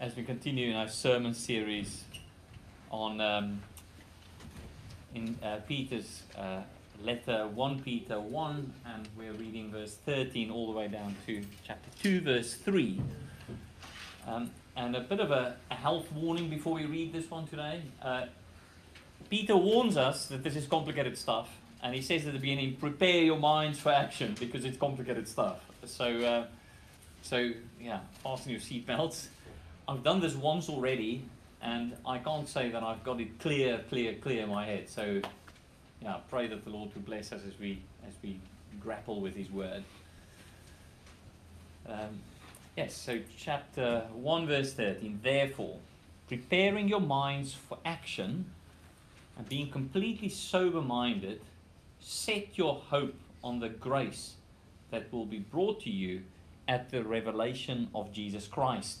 as we continue in our sermon series on um, in uh, Peter's uh, letter 1 Peter 1 and we're reading verse 13 all the way down to chapter 2 verse 3 um, and a bit of a, a, health warning before we read this one today. Uh, Peter warns us that this is complicated stuff and he says at the beginning prepare your minds for action because it's complicated stuff. So uh, so yeah fasten your seatbelts I've done this once already, and I can't say that I've got it clear, clear, clear in my head. So, yeah, pray that the Lord will bless us as we as we grapple with His Word. Um, yes, so chapter one, verse thirteen. Therefore, preparing your minds for action, and being completely sober-minded, set your hope on the grace that will be brought to you at the revelation of Jesus Christ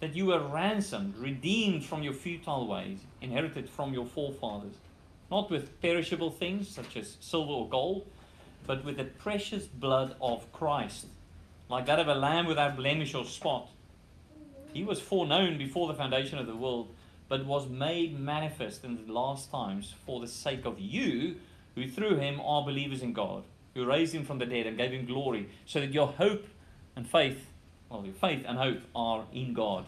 that you were ransomed, redeemed from your futile ways, inherited from your forefathers, not with perishable things such as silver or gold, but with the precious blood of Christ, like that of a lamb without blemish or spot. He was foreknown before the foundation of the world, but was made manifest in the last times for the sake of you, who through him are believers in God, who raised him from the dead and gave him glory, so that your hope and faith, your faith and hope are in God.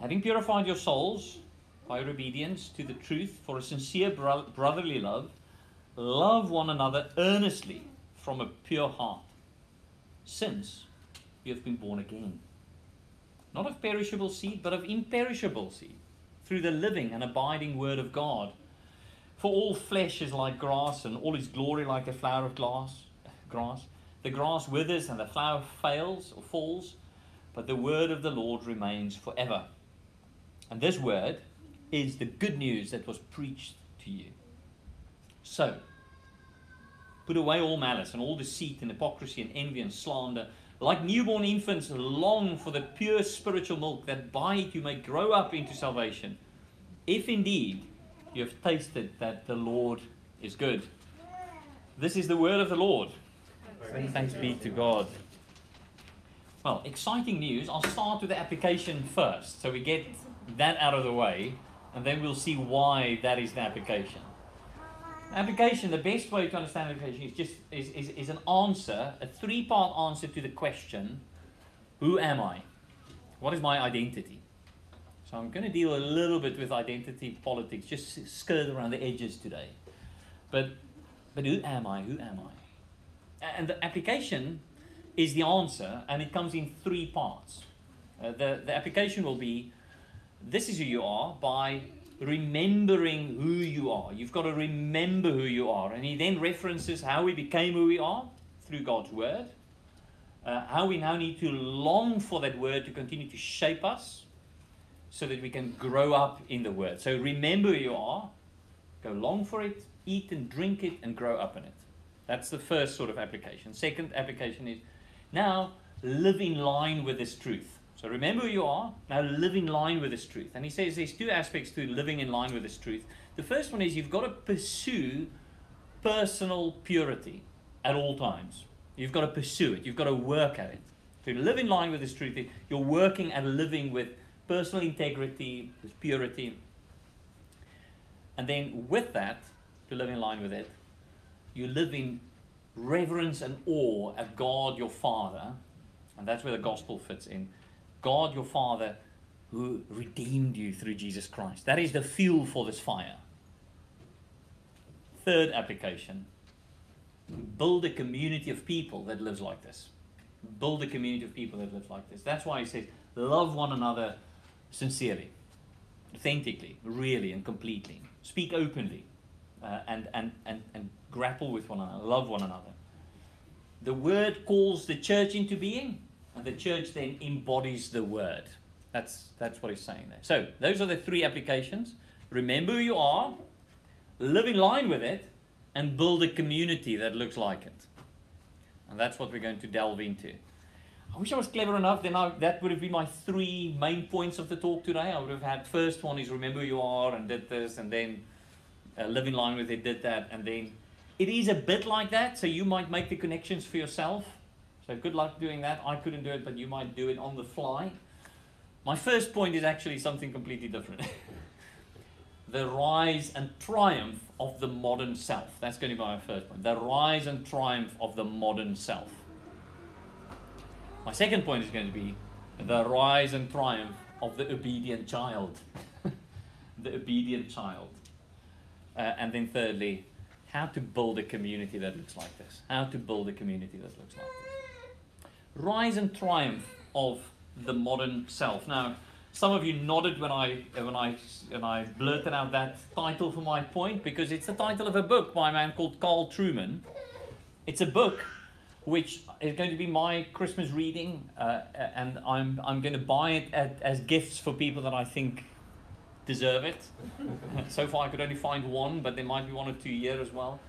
Having purified your souls by your obedience to the truth for a sincere bro- brotherly love, love one another earnestly from a pure heart, since you have been born again. Not of perishable seed, but of imperishable seed, through the living and abiding word of God. For all flesh is like grass, and all its glory like a flower of glass, grass. The grass withers and the flower fails or falls, but the word of the Lord remains forever. And this word is the good news that was preached to you. So, put away all malice and all deceit and hypocrisy and envy and slander. Like newborn infants, long for the pure spiritual milk, that by it you may grow up into salvation. If indeed you have tasted that the Lord is good. This is the word of the Lord. Thanks be to God. Well, exciting news. I'll start with the application first. So we get that out of the way, and then we'll see why that is the application. Application, the best way to understand application is just is, is, is an answer, a three-part answer to the question, who am I? What is my identity? So I'm going to deal a little bit with identity politics, just skirt around the edges today. But but who am I? Who am I? And the application is the answer, and it comes in three parts. Uh, the, the application will be this is who you are by remembering who you are. You've got to remember who you are. And he then references how we became who we are through God's word, uh, how we now need to long for that word to continue to shape us so that we can grow up in the word. So remember who you are, go long for it, eat and drink it, and grow up in it. That's the first sort of application. Second application is now live in line with this truth. So remember who you are, now live in line with this truth. And he says there's two aspects to living in line with this truth. The first one is you've got to pursue personal purity at all times. You've got to pursue it, you've got to work at it. To live in line with this truth, you're working at living with personal integrity, with purity. And then with that, to live in line with it, you live in reverence and awe at God your Father. And that's where the gospel fits in God your Father who redeemed you through Jesus Christ. That is the fuel for this fire. Third application build a community of people that lives like this. Build a community of people that live like this. That's why he says, love one another sincerely, authentically, really, and completely. Speak openly uh, and, and, and, and grapple with one another, love one another. The word calls the church into being and the church then embodies the word. That's, that's what he's saying there. So, those are the three applications. Remember who you are, live in line with it, and build a community that looks like it. And that's what we're going to delve into. I wish I was clever enough, then I, that would have been my three main points of the talk today. I would have had first one is remember who you are and did this, and then uh, live in line with it, did that, and then it is a bit like that, so you might make the connections for yourself. So good luck doing that. I couldn't do it, but you might do it on the fly. My first point is actually something completely different. the rise and triumph of the modern self. That's going to be my first point. The rise and triumph of the modern self. My second point is going to be the rise and triumph of the obedient child. the obedient child. Uh, and then thirdly, how to build a community that looks like this. How to build a community that looks like this. Rise and triumph of the modern self. Now, some of you nodded when I when I when I blurted out that title for my point because it's the title of a book by a man called Carl Trueman. It's a book which is going to be my Christmas reading, uh, and I'm I'm going to buy it at, as gifts for people that I think deserve it. so far, I could only find one, but there might be one or two here as well.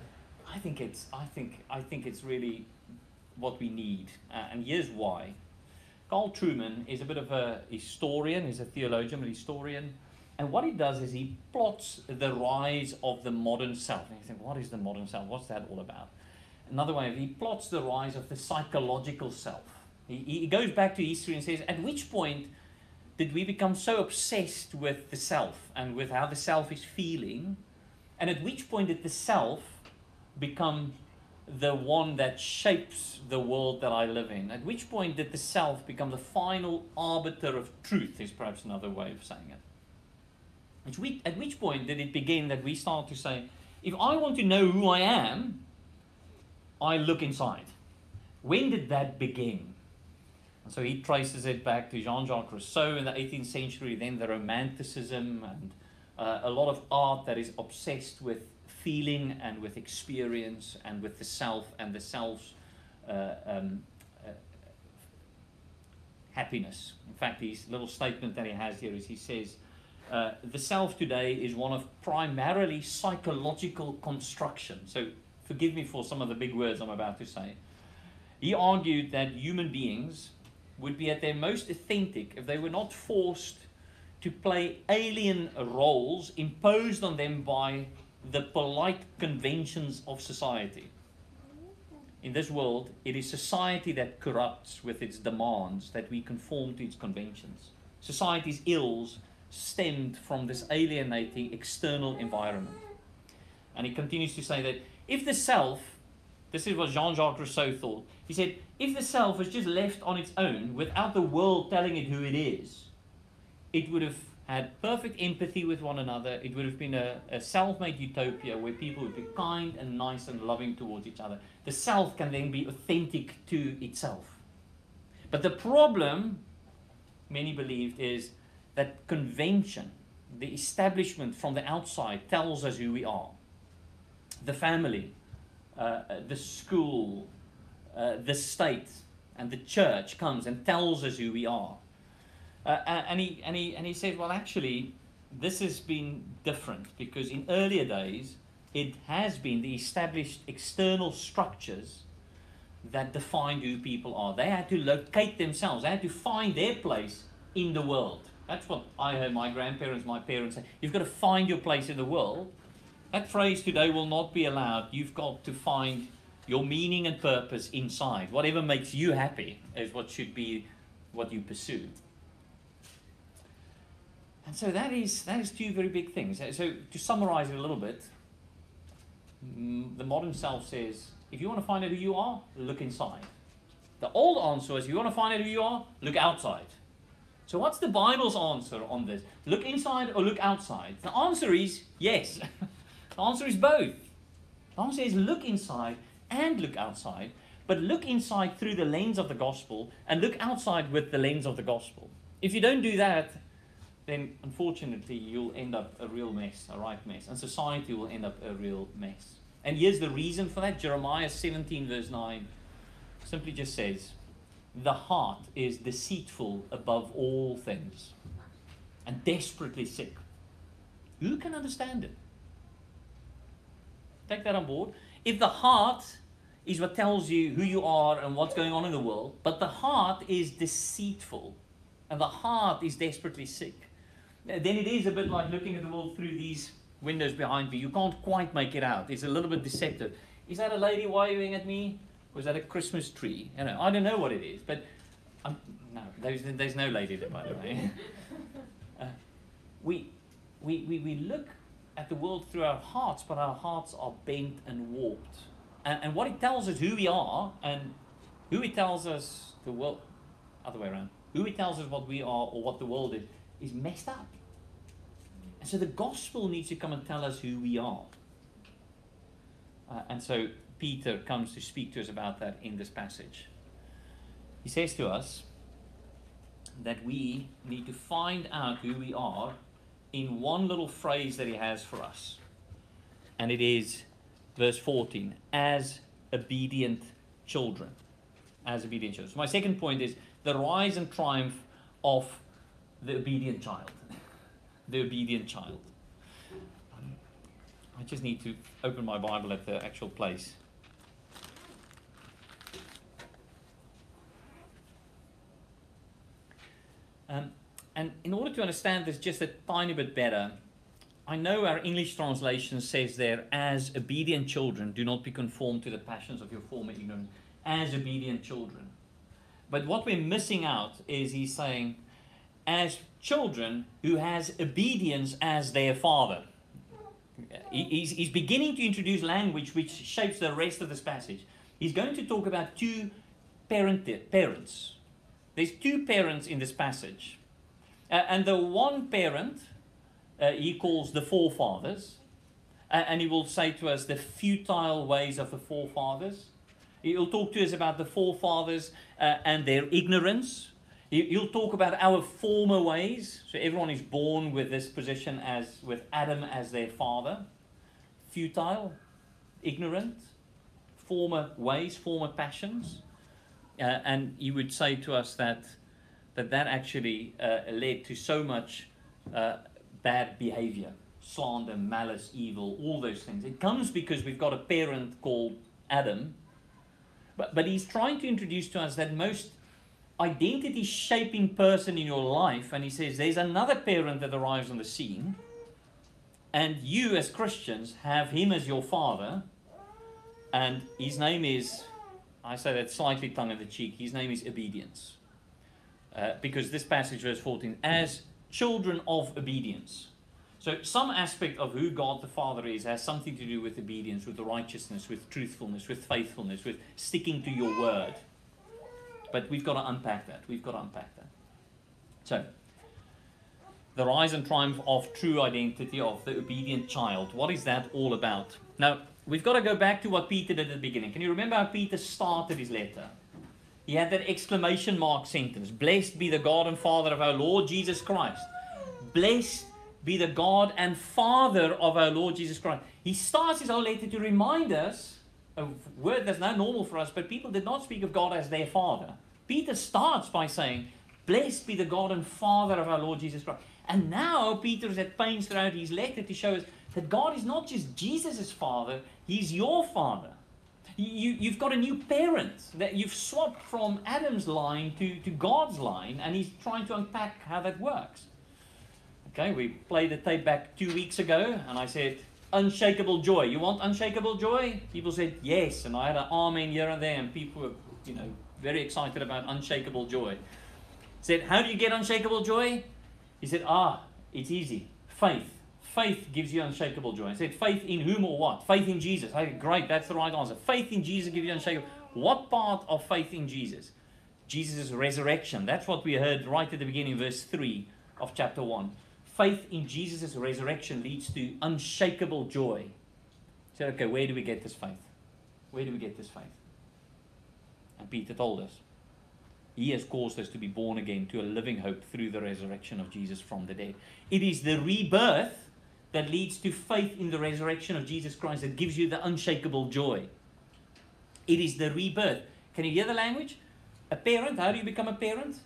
I think it's I think I think it's really what we need, uh, and here's why. Carl Trueman is a bit of a historian, he's a theologian, but historian. And what he does is he plots the rise of the modern self. And you think, what is the modern self? What's that all about? Another way, he plots the rise of the psychological self. He, he goes back to history and says, at which point did we become so obsessed with the self and with how the self is feeling? And at which point did the self become the one that shapes the world that I live in? At which point did the self become the final arbiter of truth, is perhaps another way of saying it. At which, point did it begin that we start to say, if I want to know who I am, I look inside. When did that begin? And so he traces it back to Jean Jacques Rousseau in the 18th century, then the Romanticism, and uh, a lot of art that is obsessed with feeling and with experience and with the self and the self's uh, um, uh, happiness. In fact, his little statement that he has here is he says, uh, the self today is one of primarily psychological construction. So forgive me for some of the big words I'm about to say. He argued that human beings would be at their most authentic if they were not forced to play alien roles imposed on them by the polite conventions of society. In this world, it is society that corrupts with its demands that we conform to its conventions. Society's ills stemmed from this alienating external environment. And he continues to say that if the self, this is what Jean Jacques Rousseau thought, he said, if the self was just left on its own without the world telling it who it is, it would have had perfect empathy with one another. It would have been a, a self made utopia where people would be kind and nice and loving towards each other. The self can then be authentic to itself. But the problem, many believed, is that convention, the establishment from the outside, tells us who we are. The family, uh, the school, uh, the state, and the church comes and tells us who we are. Uh, and, he, and, he, and he said, well, actually, this has been different because in earlier days, it has been the established external structures that defined who people are. They had to locate themselves, they had to find their place in the world. That's what I heard my grandparents, my parents say. You've got to find your place in the world. That phrase today will not be allowed. You've got to find your meaning and purpose inside. Whatever makes you happy is what should be what you pursue. And so that is, that is two very big things. So to summarize it a little bit, mm, the modern self says, if you want to find out who you are, look inside. The old answer is, if you want to find out who you are, look outside. So what's the Bible's answer on this? Look inside or look outside? The answer is yes. the answer is both. The answer is look inside and look outside, but look inside through the lens of the gospel and look outside with the lens of the gospel. If you don't do that, then unfortunately you'll end up a real mess, a right mess, and society will end up a real mess. And here's the reason for that Jeremiah 17, verse 9, simply just says, the heart is deceitful above all things and desperately sick. Who can understand it? Take that on board. If the heart is what tells you who you are and what's going on in the world, but the heart is deceitful and the heart is desperately sick, then it is a bit like looking at the world through these windows behind me. You can't quite make it out. It's a little bit deceptive. Is that a lady waving at me? Or is that a Christmas tree? You know, I don't know what it is, but I'm, no, there's, there's no lady there, by the way. uh, we, we, we, we look at the world through our hearts, but our hearts are bent and warped. And, and what it tells us who we are and who it tells us the world, other way around, who it tells us what we are or what the world is, is messed up. And so the gospel needs to come and tell us who we are. Uh, and so Peter comes to speak to us about that in this passage. He says to us that we need to find out who we are in one little phrase that he has for us. And it is verse 14 as obedient children. As obedient children. So, my second point is the rise and triumph of the obedient child. the obedient child. I just need to open my Bible at the actual place. Um, and in order to understand this just a tiny bit better, I know our English translation says there, as obedient children, do not be conformed to the passions of your former ignorance, as obedient children. But what we're missing out is he's saying, as children who has obedience as their father. He's, he's beginning to introduce language which shapes the rest of this passage. He's going to talk about two parent, parents. There's two parents in this passage. Uh, and the one parent uh, he calls the forefathers, and, he will say to us the futile ways of the forefathers. He'll talk to us about the forefathers uh, and their ignorance. He'll talk about our former ways. So everyone is born with this position as with Adam as their father. Futile, ignorant, former ways, former passions. Uh, and he would say to us that that, that actually uh, led to so much uh, bad behavior, slander, malice, evil, all those things. It comes because we've got a parent called Adam, but, but he's trying to introduce to us that most identity shaping person in your life, and he says there's another parent that arrives on the scene, and you as Christians have him as your father, and his name is, I say that slightly tongue in the cheek, his name is obedience. Uh, because this passage, verse 14, as children of obedience. So, some aspect of who God the Father is has something to do with obedience, with righteousness, with truthfulness, with faithfulness, with sticking to your word. But we've got to unpack that. We've got to unpack that. So, the rise and triumph of true identity of the obedient child. What is that all about? Now, we've got to go back to what Peter did at the beginning. Can you remember how Peter started his letter? He had that exclamation mark sentence Blessed be the God and Father of our Lord Jesus Christ. Blessed be the God and Father of our Lord Jesus Christ. He starts his whole letter to remind us a word that's now normal for us, but people did not speak of God as their Father. Peter starts by saying, Blessed be the God and Father of our Lord Jesus Christ. And now Peter is at pains throughout his letter to show us that God is not just Jesus' Father, He's your Father. You, you've got a new parent that you've swapped from Adam's line to, to God's line, and he's trying to unpack how that works. Okay, we played the tape back two weeks ago, and I said, unshakable joy. You want unshakable joy? People said yes, and I had an amen here and there, and people were, you know, very excited about unshakable joy. Said, how do you get unshakable joy? He said, ah, it's easy. Faith faith gives you unshakable joy. I said, faith in whom or what? Faith in Jesus. Okay, great, that's the right answer. Faith in Jesus gives you unshakable. What part of faith in Jesus? Jesus' resurrection. That's what we heard right at the beginning, verse 3 of chapter 1. Faith in Jesus' resurrection leads to unshakable joy. I said, okay, where do we get this faith? Where do we get this faith? And Peter told us. He has caused us to be born again to a living hope through the resurrection of Jesus from the dead. It is the rebirth that leads to faith in the resurrection of Jesus Christ that gives you the unshakable joy. It is the rebirth. Can you hear the language? A parent, how do you become a parent?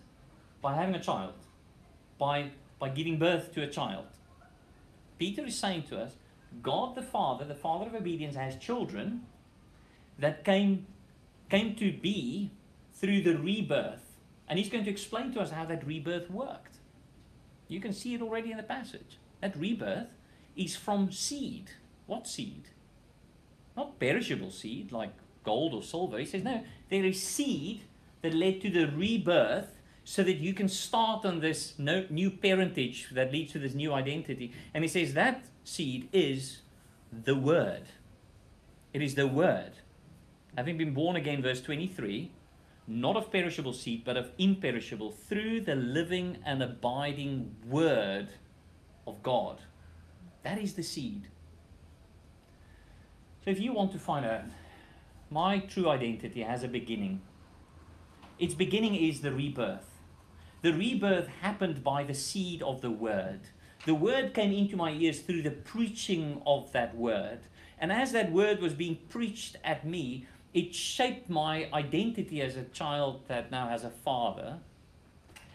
By having a child, by, by giving birth to a child. Peter is saying to us God the Father, the Father of obedience, has children that came, came to be through the rebirth. And he's going to explain to us how that rebirth worked. You can see it already in the passage. That rebirth is from seed. What seed? Not perishable seed like gold or silver. He says, no, there is seed that led to the rebirth so that you can start on this new parentage that leads to this new identity. And he says that seed is the Word. It is the Word. Having been born again, verse 23, not of perishable seed, but of imperishable, through the living and abiding Word of God. That is the seed. So if you want to find out, my true identity has a beginning. Its beginning is the rebirth. The rebirth happened by the seed of the word. The word came into my ears through the preaching of that word. And as that word was being preached at me, it shaped my identity as a child that now has a father.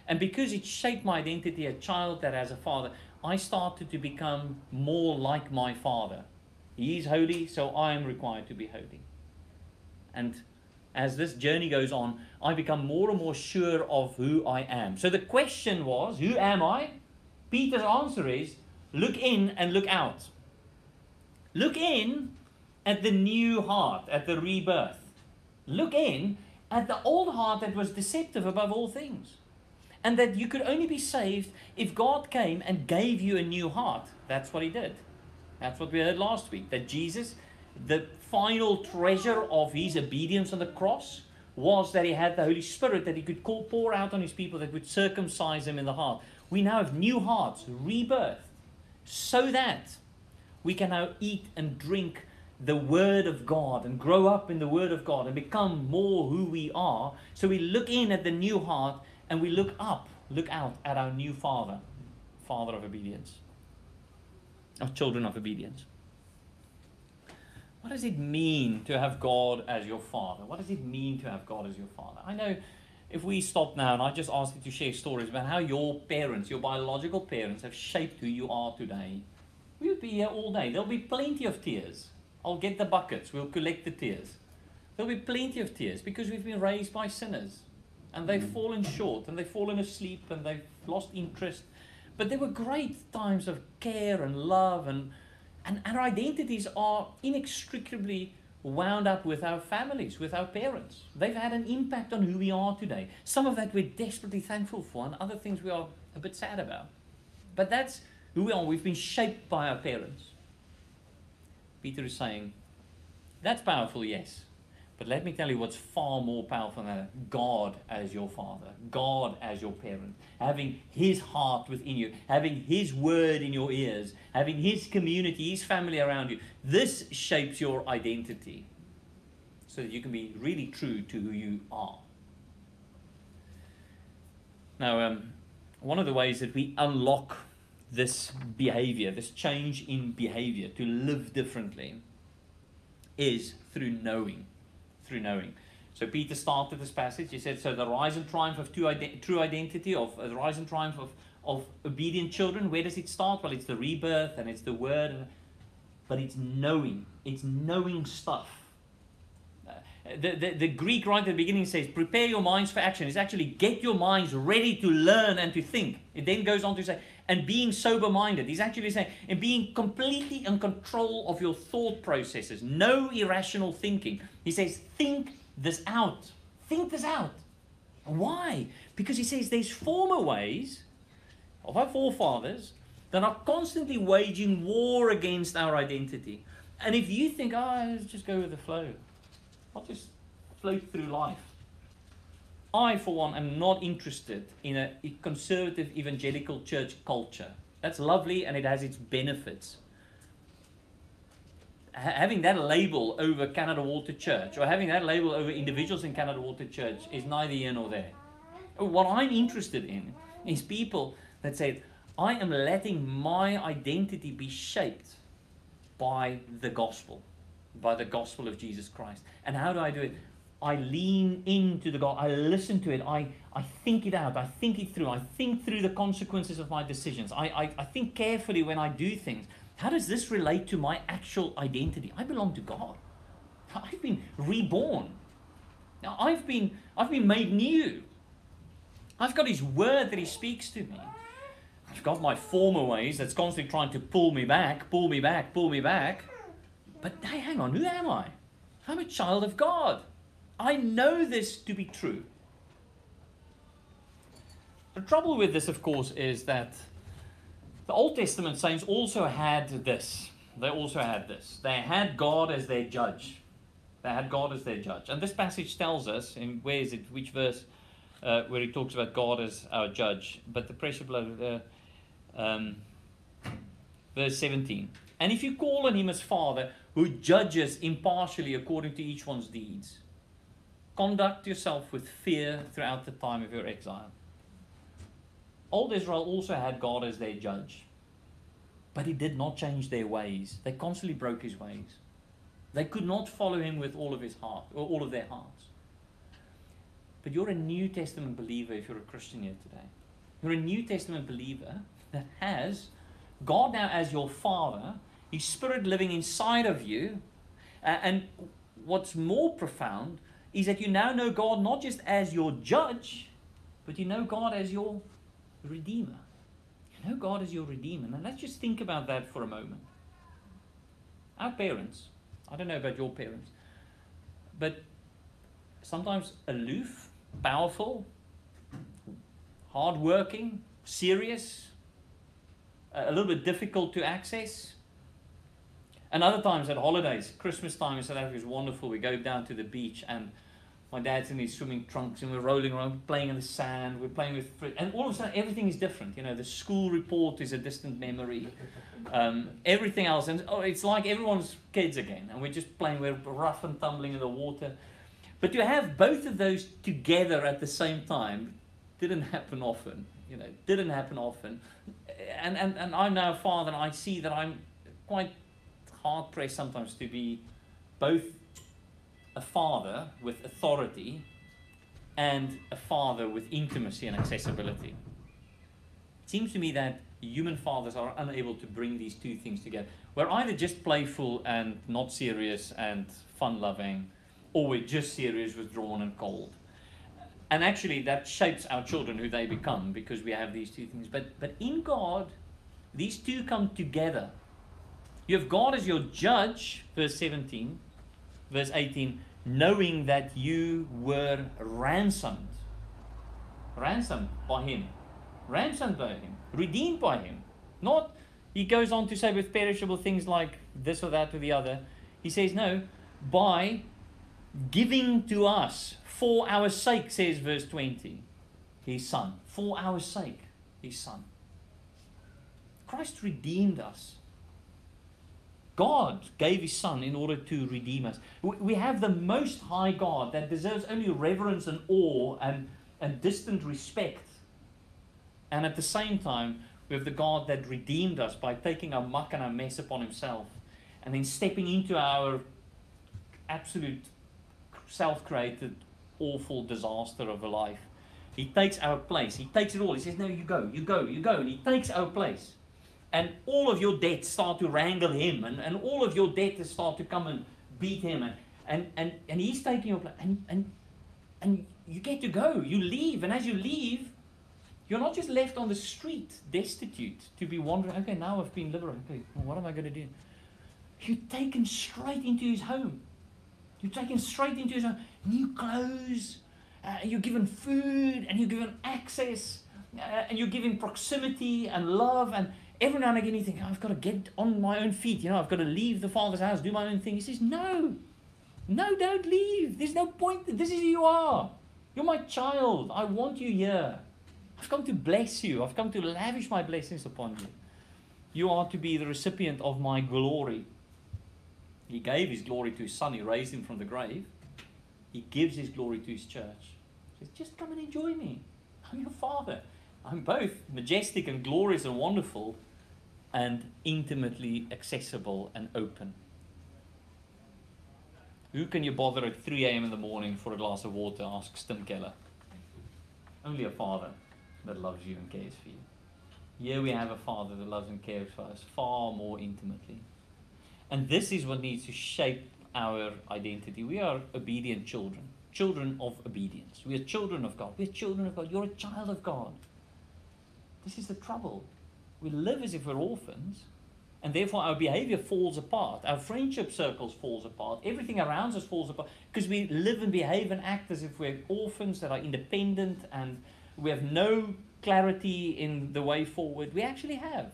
And because it shaped my identity as a child that has a father, I started to become more like my father. He is holy, so I am required to be holy. And as this journey goes on, I become more and more sure of who I am. So the question was, Who am I? Peter's answer is, Look in and look out. Look in at the new heart, at the rebirth. Look in at the old heart that was deceptive above all things. And that you could only be saved if God came and gave you a new heart. That's what He did. That's what we heard last week. That Jesus, the final treasure of His obedience on the cross, was that He had the Holy Spirit that He could call, pour out on His people that would circumcise them in the heart. We now have new hearts, rebirth, so that we can now eat and drink the Word of God and grow up in the Word of God and become more who we are. So we look in at the new heart and we look up, look out at our new Father, Father of obedience, of children of obedience. What does it mean to have God as your Father? What does it mean to have God as your Father? I know if we stop now and I just ask you to share stories about how your parents, your biological parents, have shaped who you are today, we would be here all day. There'll be plenty of tears I'll get the buckets, we'll collect the tears. There'll be plenty of tears because we've been raised by sinners and they've mm. fallen short and they've fallen asleep and they've lost interest. But there were great times of care and love, and, and, and our identities are inextricably wound up with our families, with our parents. They've had an impact on who we are today. Some of that we're desperately thankful for, and other things we are a bit sad about. But that's who we are. We've been shaped by our parents. Peter is saying, that's powerful, yes. But let me tell you what's far more powerful than that. God as your father, God as your parent, having his heart within you, having his word in your ears, having his community, his family around you. This shapes your identity so that you can be really true to who you are. Now, um, one of the ways that we unlock this behavior, this change in behavior, to live differently, is through knowing. Through knowing. So Peter started this passage. He said, "So the rise and triumph of true, true identity, of uh, the rise and triumph of, of obedient children. Where does it start? Well, it's the rebirth and it's the word, and, but it's knowing. It's knowing stuff. Uh, the, the, the Greek right at the beginning says, prepare your minds for action. It's actually get your minds ready to learn and to think. It then goes on to say, and being sober minded. He's actually saying, and being completely in control of your thought processes, no irrational thinking. He says, think this out. Think this out. Why? Because he says there's former ways of our forefathers that are constantly waging war against our identity. And if you think, oh, let's just go with the flow, I'll just float through life. I, for one, am not interested in a conservative evangelical church culture. That's lovely and it has its benefits. having that label over Canada Water Church or having that label over individuals in Canada Water Church is neither here nor there. What I'm interested in is people that say, I am letting my identity be shaped by the gospel, by the gospel of Jesus Christ. And how do I do it? I lean into the God. I listen to it. I, I think it out. I think it through. I think through the consequences of my decisions. I, I, I think carefully when I do things. How does this relate to my actual identity? I belong to God. I've been reborn. Now I've been I've been made new. I've got his word that he speaks to me. I've got my former ways that's constantly trying to pull me back, pull me back, pull me back. But hey, hang on, who am I? I'm a child of God. I know this to be true. The trouble with this, of course, is that the Old Testament saints also had this. They also had this. They had God as their judge. They had God as their judge. And this passage tells us, in where is it, which verse, uh, where he talks about God as our judge. But the precious blood, uh, um, verse 17. And if you call on him as Father, who judges impartially according to each one's deeds, Conduct yourself with fear throughout the time of your exile. Old Israel also had God as their judge, but he did not change their ways. They constantly broke his ways. They could not follow him with all of his heart or all of their hearts. But you're a New Testament believer if you're a Christian here today. You're a New Testament believer that has God now as your Father, His Spirit living inside of you. and what's more profound, is that you now know God not just as your judge, but you know God as your redeemer. You know God as your redeemer. Now let's just think about that for a moment. Our parents, I don't know about your parents, but sometimes aloof, powerful, hardworking, serious, a little bit difficult to access. And other times at holidays, Christmas time in South Africa is wonderful. We go down to the beach and my dad's in his swimming trunks and we're rolling around, playing in the sand, we're playing with, fruit and all of a sudden everything is different. You know, the school report is a distant memory. Um, everything else, and oh, it's like everyone's kids again, and we're just playing, we're rough and tumbling in the water. But to have both of those together at the same time didn't happen often. You know, didn't happen often. And, and, and I'm now a father, and I see that I'm quite hard pressed sometimes to be both a father with authority and a father with intimacy and accessibility. It seems to me that human fathers are unable to bring these two things together. We're either just playful and not serious and fun loving, or we're just serious, withdrawn, and cold. And actually, that shapes our children who they become because we have these two things. But, but in God, these two come together you have God as your judge, verse 17, verse 18, knowing that you were ransomed. Ransomed by Him. Ransomed by Him. Redeemed by Him. Not, he goes on to say with perishable things like this or that or the other. He says, no, by giving to us for our sake, says verse 20, His Son. For our sake, His Son. Christ redeemed us. God gave his son in order to redeem us. We have the most high God that deserves only reverence and awe and, and distant respect. And at the same time, we have the God that redeemed us by taking our muck and our mess upon himself and then stepping into our absolute self created, awful disaster of a life. He takes our place. He takes it all. He says, No, you go, you go, you go. And he takes our place and all of your debts start to wrangle him, and, and all of your debtors start to come and beat him, and, and, and, and he's taking your place, and, and, and you get to go, you leave, and as you leave, you're not just left on the street, destitute, to be wondering, okay, now I've been liberated, okay, well, what am I going to do? You're taken straight into his home. You're taken straight into his home. New clothes, uh, you're given food, and you're given access, uh, and you're given proximity and love, and, every now and again you think, oh, I've got to get on my own feet, you know, I've got to leave the Father's house, do my own thing. He says, No, no, don't leave. There's no point. This is who you are. You're my child. I want you here. I've come to bless you. I've come to lavish my blessings upon you. You are to be the recipient of my glory. He gave his glory to his son. He raised him from the grave. He gives his glory to his church. He says, just come and enjoy me. I'm your father. I'm both majestic and glorious and wonderful, and intimately accessible and open. Who can you bother at 3 a.m. in the morning for a glass of water? asks Tim Keller. Only a father that loves you and cares for you. Here we have a father that loves and cares for us far more intimately. And this is what needs to shape our identity. We are obedient children, children of obedience. We are children of God. We are children of God. You're a child of God. This is the trouble. We live as if we're orphans, and therefore our behavior falls apart. Our friendship circles falls apart. Everything around us falls apart because we live and behave and act as if we're orphans that are independent and we have no clarity in the way forward. We actually have.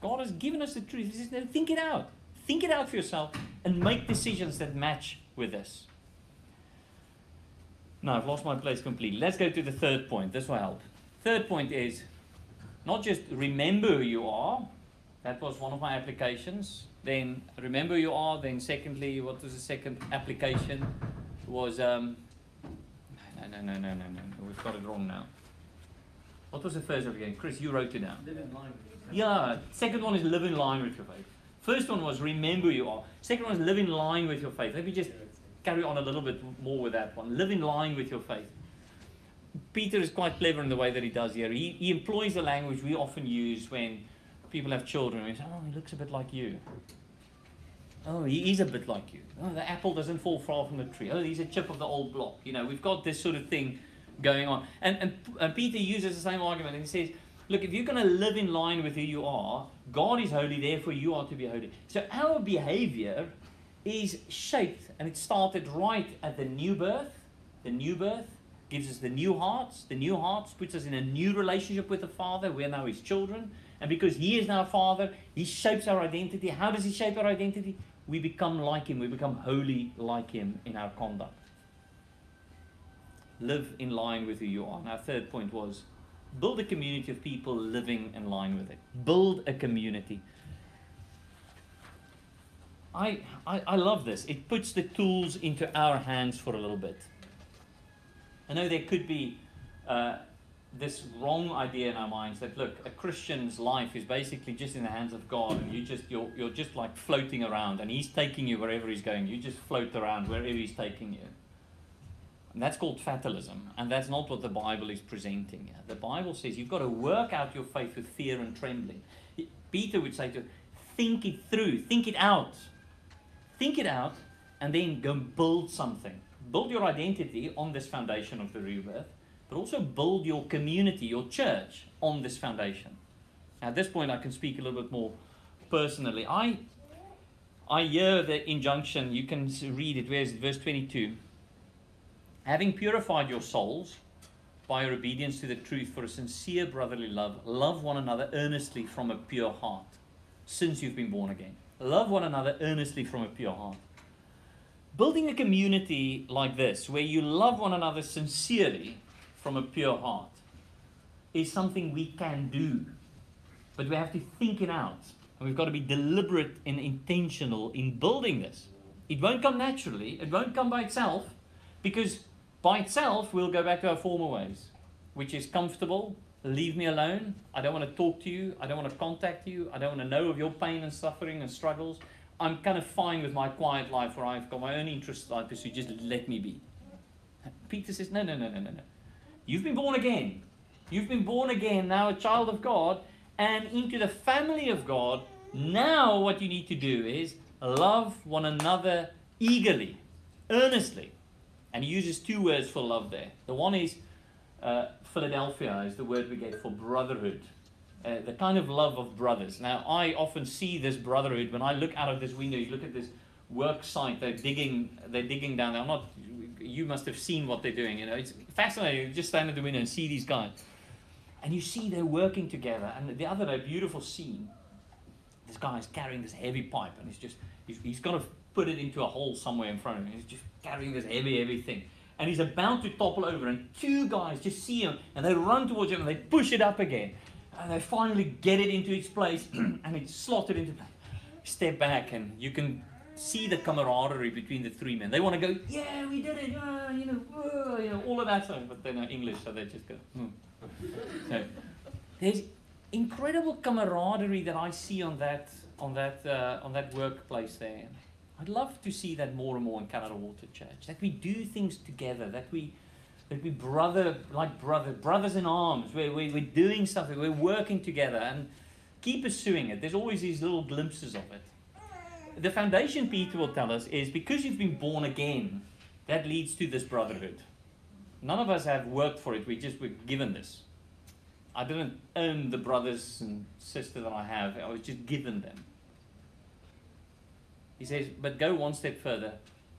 God has given us the truth. He says, think it out. Think it out for yourself and make decisions that match with this. Now, I've lost my place completely. Let's go to the third point. This will help. Third point is not just remember who you are. That was one of my applications. Then remember who you are. Then secondly, what was the second application? Was um, no, no, no, no, no, no. We've got it wrong now. What was the first application? Chris, you wrote it down. Live in line with your faith. Yeah. Second one is live in line with your faith. First one was remember who you are. Second one is live in line with your faith. Let me just carry on a little bit more with that one. Live in line with your faith. Peter is quite clever in the way that he does here. He, he employs the language we often use when people have children. We say, oh, he looks a bit like you. Oh, he is a bit like you. Oh, the apple doesn't fall far from the tree. Oh, he's a chip of the old block. You know, we've got this sort of thing going on. And, and, and Peter uses the same argument and he says, look, if you're going to live in line with who you are, God is holy, therefore you are to be holy. So our behavior is shaped and it started right at the new birth. The new birth gives us the new hearts. The new hearts puts us in a new relationship with the Father. We're now His children. And because He is now Father, He shapes our identity. How does He shape our identity? We become like Him. We become holy like Him in our conduct. Live in line with who you are. And our third point was build a community of people living in line with it. Build a community. I, I, I love this. It puts the tools into our hands for a little bit. I know there could be uh, this wrong idea in our minds that look, a Christian's life is basically just in the hands of God, and you just you're you're just like floating around, and He's taking you wherever He's going. You just float around wherever He's taking you. And that's called fatalism, and that's not what the Bible is presenting. The Bible says you've got to work out your faith with fear and trembling. Peter would say to think it through, think it out, think it out, and then go build something. Build your identity on this foundation of the rebirth, but also build your community, your church, on this foundation. At this point, I can speak a little bit more personally. I, I hear the injunction. You can read it. Where's? Verse twenty-two? Having purified your souls by your obedience to the truth for a sincere brotherly love, love one another earnestly from a pure heart, since you've been born again. Love one another earnestly from a pure heart. Building a community like this, where you love one another sincerely from a pure heart, is something we can do. But we have to think it out. And we've got to be deliberate and intentional in building this. It won't come naturally, it won't come by itself, because by itself, we'll go back to our former ways, which is comfortable. Leave me alone. I don't want to talk to you. I don't want to contact you. I don't want to know of your pain and suffering and struggles. I'm kind of fine with my quiet life where I've got my own interests I pursue. Just let me be. Peter says, No, no, no, no, no, no. You've been born again. You've been born again, now a child of God, and into the family of God. Now, what you need to do is love one another eagerly, earnestly. And he uses two words for love there. The one is uh, Philadelphia, is the word we get for brotherhood. Uh, the kind of love of brothers. Now, I often see this brotherhood when I look out of this window. You look at this work site. They're digging. They're digging down. I'm not. You must have seen what they're doing. You know, it's fascinating. You just stand at the window and see these guys, and you see they're working together. And the other day, beautiful scene. This guy is carrying this heavy pipe, and he's just he's, he's got to put it into a hole somewhere in front of him. He's just carrying this heavy, heavy thing. And he's about to topple over, and two guys just see him, and they run towards him, and they push it up again and they finally get it into its place and it's slotted into place. Step back and you can see the camaraderie between the three men. They want to go, yeah, we did it, uh, you know, uh, you know, all of that stuff, but they're not English, so they just go. Hmm. So there's incredible camaraderie that I see on that on that uh, on that workplace there. I'd love to see that more and more in Canada Water Church. That we do things together, that we that we brother like brother, brothers in arms. We're, we, we're doing something, we're working together and keep pursuing it. There's always these little glimpses of it. The foundation Peter will tell us is because you've been born again, that leads to this brotherhood. None of us have worked for it, we just were given this. I didn't earn the brothers and sisters that I have, I was just given them. He says, but go one step further.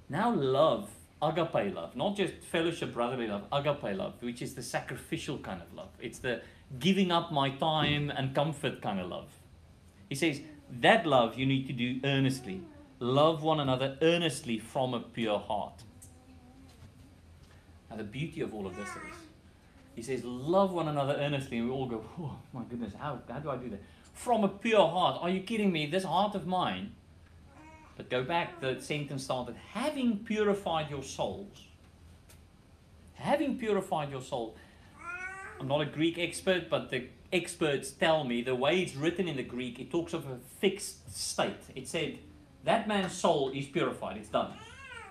Now love, agape love, not just fellowship, brotherly love, agape love, which is the sacrificial kind of love. It's the giving up my time and comfort kind of love. He says, that love you need to do earnestly. Love one another earnestly from a pure heart. Now, the beauty of all of this is, he says, love one another earnestly. And we all go, oh, my goodness, how, how do I do that? From a pure heart. Are you kidding me? This heart of mine but go back, the sentence started, having purified your souls. Having purified your soul. I'm not a Greek expert, but the experts tell me the way it's written in the Greek, it talks of a fixed state. It said, that man's soul is purified. It's done.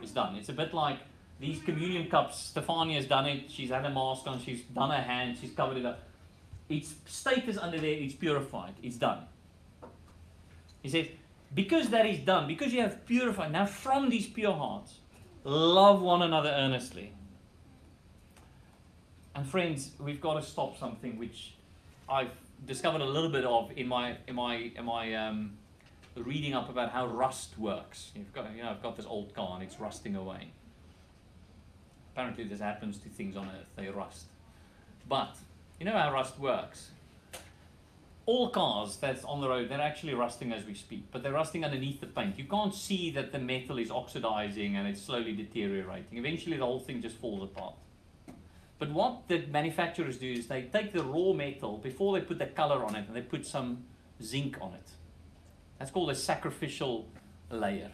It's done. It's a bit like these communion cups. Stefania Stefania's done it. She's had a mask on. She's done her hand. She's covered it up. Its status under there. It's purified. It's done. He says, because that is done, because you have purified, now from these pure hearts, love one another earnestly. And friends, we've got to stop something which I've discovered a little bit of in my in my in my um, reading up about how rust works. You've got you know I've got this old car and it's rusting away. Apparently, this happens to things on Earth; they rust. But you know how rust works all cars that's on the road, they're actually rusting as we speak, but they're rusting underneath the paint. You can't see that the metal is oxidizing and it's slowly deteriorating. Eventually, the whole thing just falls apart. But what the manufacturers do is they take the raw metal before they put the color on it and they put some zinc on it. That's called a sacrificial layer.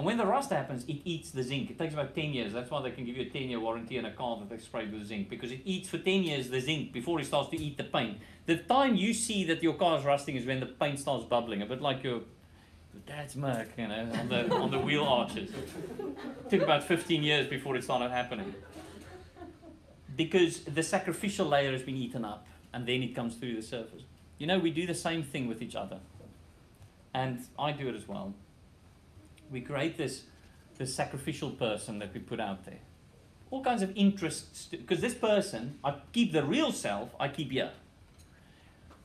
And when the rust happens, it eats the zinc. It takes about 10 years. That's why they can give you a 10 year warranty on a car that they sprayed with zinc because it eats for 10 years the zinc before it starts to eat the paint. The time you see that your car is rusting is when the paint starts bubbling, a bit like your dad's Merc, you know, on the, on the wheel arches. It took about 15 years before it started happening. Because the sacrificial layer has been eaten up and then it comes through the surface. You know, we do the same thing with each other. And I do it as well we create this, this sacrificial person that we put out there. All kinds of interests, because this person, I keep the real self, I keep here.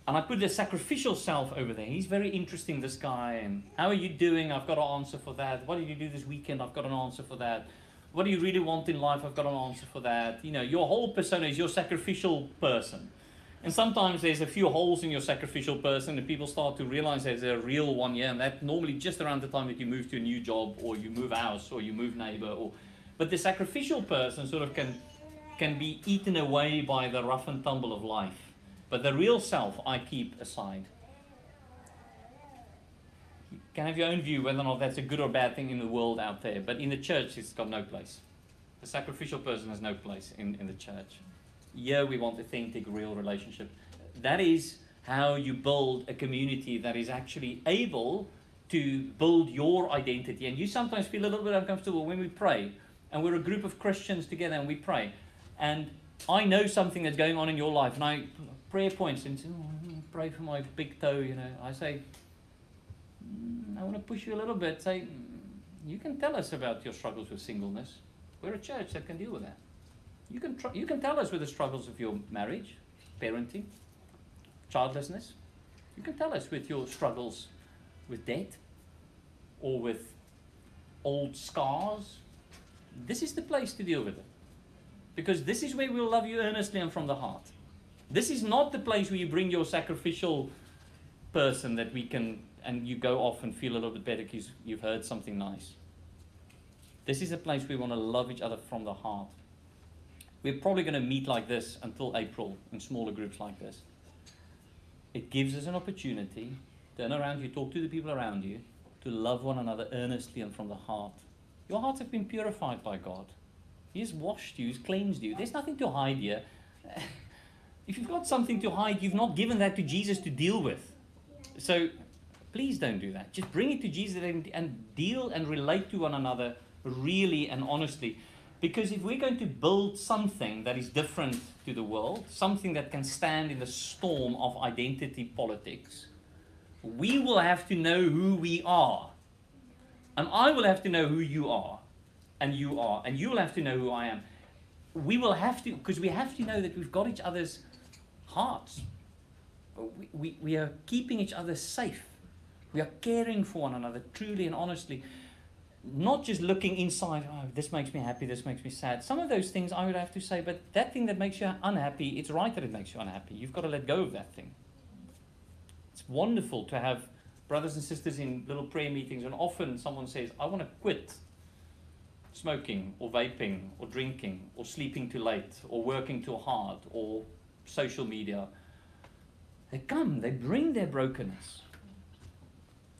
And I put the sacrificial self over there. He's very interesting, this guy. And how are you doing? I've got an answer for that. What did you do this weekend? I've got an answer for that. What do you really want in life? I've got an answer for that. You know, your whole persona is your sacrificial person. And sometimes there's a few holes in your sacrificial person, and people start to realize there's a real one here, and that normally just around the time that you move to a new job, or you move house, or you move neighbor, or but the sacrificial person sort of can can be eaten away by the rough and tumble of life. But the real self I keep aside. You can have your own view whether or not that's a good or bad thing in the world out there, but in the church it's got no place. The sacrificial person has no place in, in the church yeah, we want authentic, real relationship. That is how you build a community that is actually able to build your identity. And you sometimes feel a little bit uncomfortable when we pray, and we're a group of Christians together and we pray. And I know something that's going on in your life, and I prayer points and say, oh, pray for my big toe. You know, I say, mm, I want to push you a little bit. Say, mm, you can tell us about your struggles with singleness. We're a church that can deal with that. You can, tr- you can tell us with the struggles of your marriage, parenting, childlessness. You can tell us with your struggles with debt or with old scars. This is the place to deal with it. Because this is where we'll love you earnestly and from the heart. This is not the place where you bring your sacrificial person that we can, and you go off and feel a little bit better because you've heard something nice. This is a place we want to love each other from the heart. We're probably going to meet like this until April in smaller groups like this. It gives us an opportunity, turn around you, talk to the people around you, to love one another earnestly and from the heart. Your hearts have been purified by God. He has washed you, He's cleansed you. There's nothing to hide here. if you've got something to hide, you've not given that to Jesus to deal with. So Please don't do that. Just bring it to Jesus and, and deal and relate to one another really and honestly. Because if we're going to build something that is different to the world, something that can stand in the storm of identity politics, we will have to know who we are. And I will have to know who you are. And you are. And you will have to know who I am. We will have to, because we have to know that we've got each other's hearts. We, we, we are keeping each other safe. We are caring for one another truly and honestly. Not just looking inside, oh, this makes me happy, this makes me sad. Some of those things I would have to say, but that thing that makes you unhappy, it's right that it makes you unhappy. You've got to let go of that thing. It's wonderful to have brothers and sisters in little prayer meetings, and often someone says, I want to quit smoking or vaping or drinking or sleeping too late or working too hard or social media. They come, they bring their brokenness.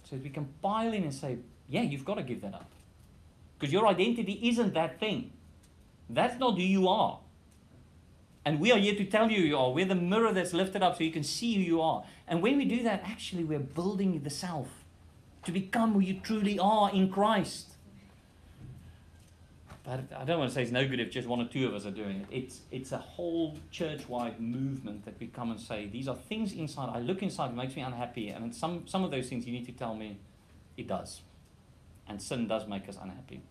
So we can pile in and say, yeah, you've got to give that up. Because your identity isn't that thing. That's not who you are. And we are here to tell you you are. We're the mirror that's lifted up so you can see who you are. And when we do that, actually, we're building the self to become who you truly are in Christ. But I don't want to say it's no good if just one or two of us are doing it. It's, it's a whole church wide movement that we come and say, these are things inside. I look inside, it makes me unhappy. And some, some of those things you need to tell me it does. And sin does make us unhappy.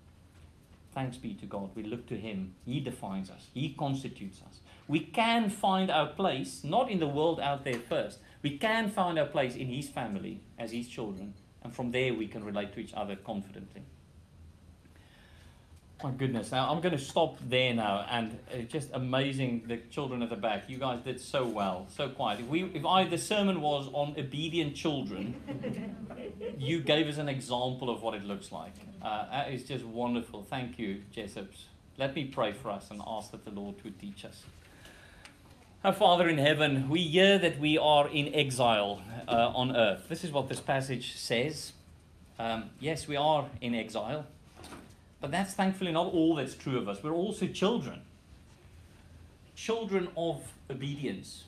Thanks be to God. We look to Him. He defines us, He constitutes us. We can find our place, not in the world out there first. We can find our place in His family as His children. And from there, we can relate to each other confidently. My goodness. Now, I'm going to stop there now. And it's just amazing the children at the back. You guys did so well, so quiet. If, we, if I, the sermon was on obedient children, you gave us an example of what it looks like. Uh, that is just wonderful. Thank you, Jessups. Let me pray for us and ask that the Lord would teach us. Our Father in heaven, we hear that we are in exile uh, on earth. This is what this passage says. Um, yes, we are in exile. But that's thankfully not all that's true of us. We're also children. Children of obedience.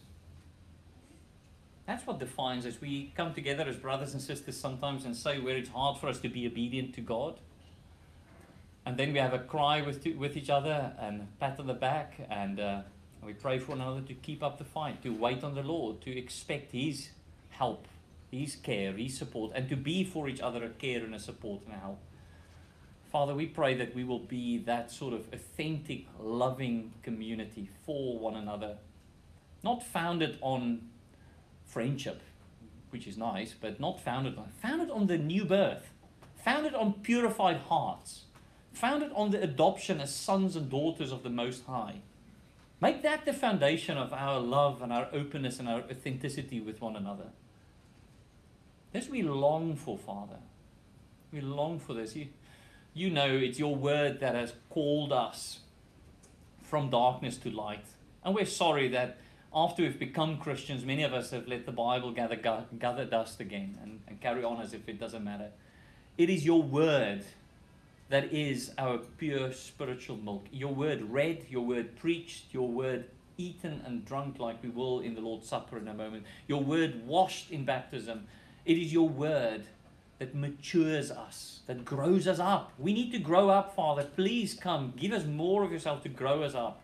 That's what defines us. We come together as brothers and sisters sometimes and say where it's hard for us to be obedient to God. And then we have a cry with, with each other and pat on the back and. Uh, we pray for one another to keep up the fight, to wait on the Lord, to expect His help, His care, His support, and to be for each other a care and a support and a help. Father, we pray that we will be that sort of authentic, loving community for one another, not founded on friendship, which is nice, but not founded on founded on the new birth, founded on purified hearts, founded on the adoption as sons and daughters of the Most High. Make that the foundation of our love and our openness and our authenticity with one another. This we long for, Father. We long for this. You, you know it's your word that has called us from darkness to light. And we're sorry that after we've become Christians, many of us have let the Bible gather, gather dust again and, and carry on as if it doesn't matter. It is your word that is our pure spiritual milk. Your word read, your word preached, your word eaten and drunk like we will in the Lord's Supper in a moment. Your word washed in baptism. It is your word that matures us, that grows us up. We need to grow up, Father. Please come. Give us more of yourself to grow us up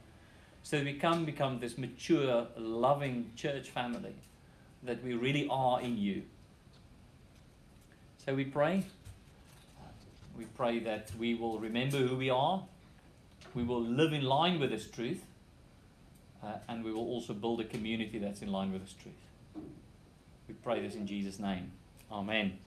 so that we can become this mature, loving church family that we really are in you. So we pray. We pray that we will remember who we are, we will live in line with this truth, uh, and we will also build a community that's in line with this truth. We pray this in Jesus' name. Amen.